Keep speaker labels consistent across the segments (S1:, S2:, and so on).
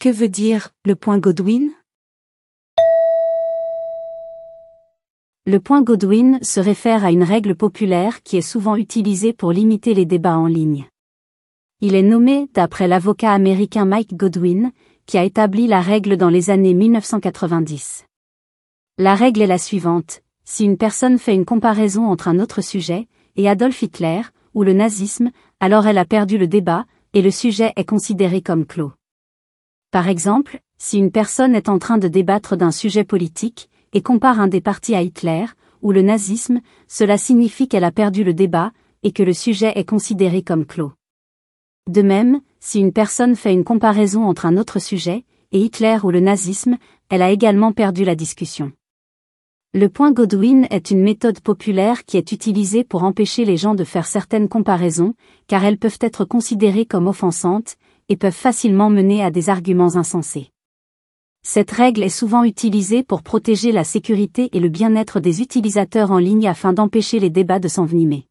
S1: Que veut dire le point Godwin?
S2: Le point Godwin se réfère à une règle populaire qui est souvent utilisée pour limiter les débats en ligne. Il est nommé d'après l'avocat américain Mike Godwin, qui a établi la règle dans les années 1990. La règle est la suivante, si une personne fait une comparaison entre un autre sujet, et Adolf Hitler, ou le nazisme, alors elle a perdu le débat, et le sujet est considéré comme clos. Par exemple, si une personne est en train de débattre d'un sujet politique, et compare un des partis à Hitler, ou le nazisme, cela signifie qu'elle a perdu le débat, et que le sujet est considéré comme clos. De même, si une personne fait une comparaison entre un autre sujet, et Hitler ou le nazisme, elle a également perdu la discussion. Le point Godwin est une méthode populaire qui est utilisée pour empêcher les gens de faire certaines comparaisons, car elles peuvent être considérées comme offensantes, et peuvent facilement mener à des arguments insensés. Cette règle est souvent utilisée pour protéger la sécurité et le bien-être des utilisateurs en ligne afin d'empêcher les débats de s'envenimer.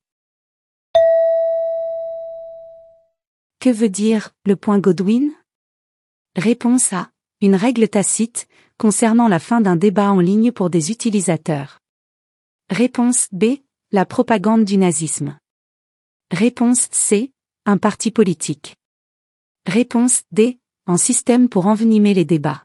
S1: Que veut dire le point Godwin? Réponse A. Une règle tacite concernant la fin d'un débat en ligne pour des utilisateurs. Réponse B. La propagande du nazisme. Réponse C. Un parti politique. Réponse D. Un système pour envenimer les débats.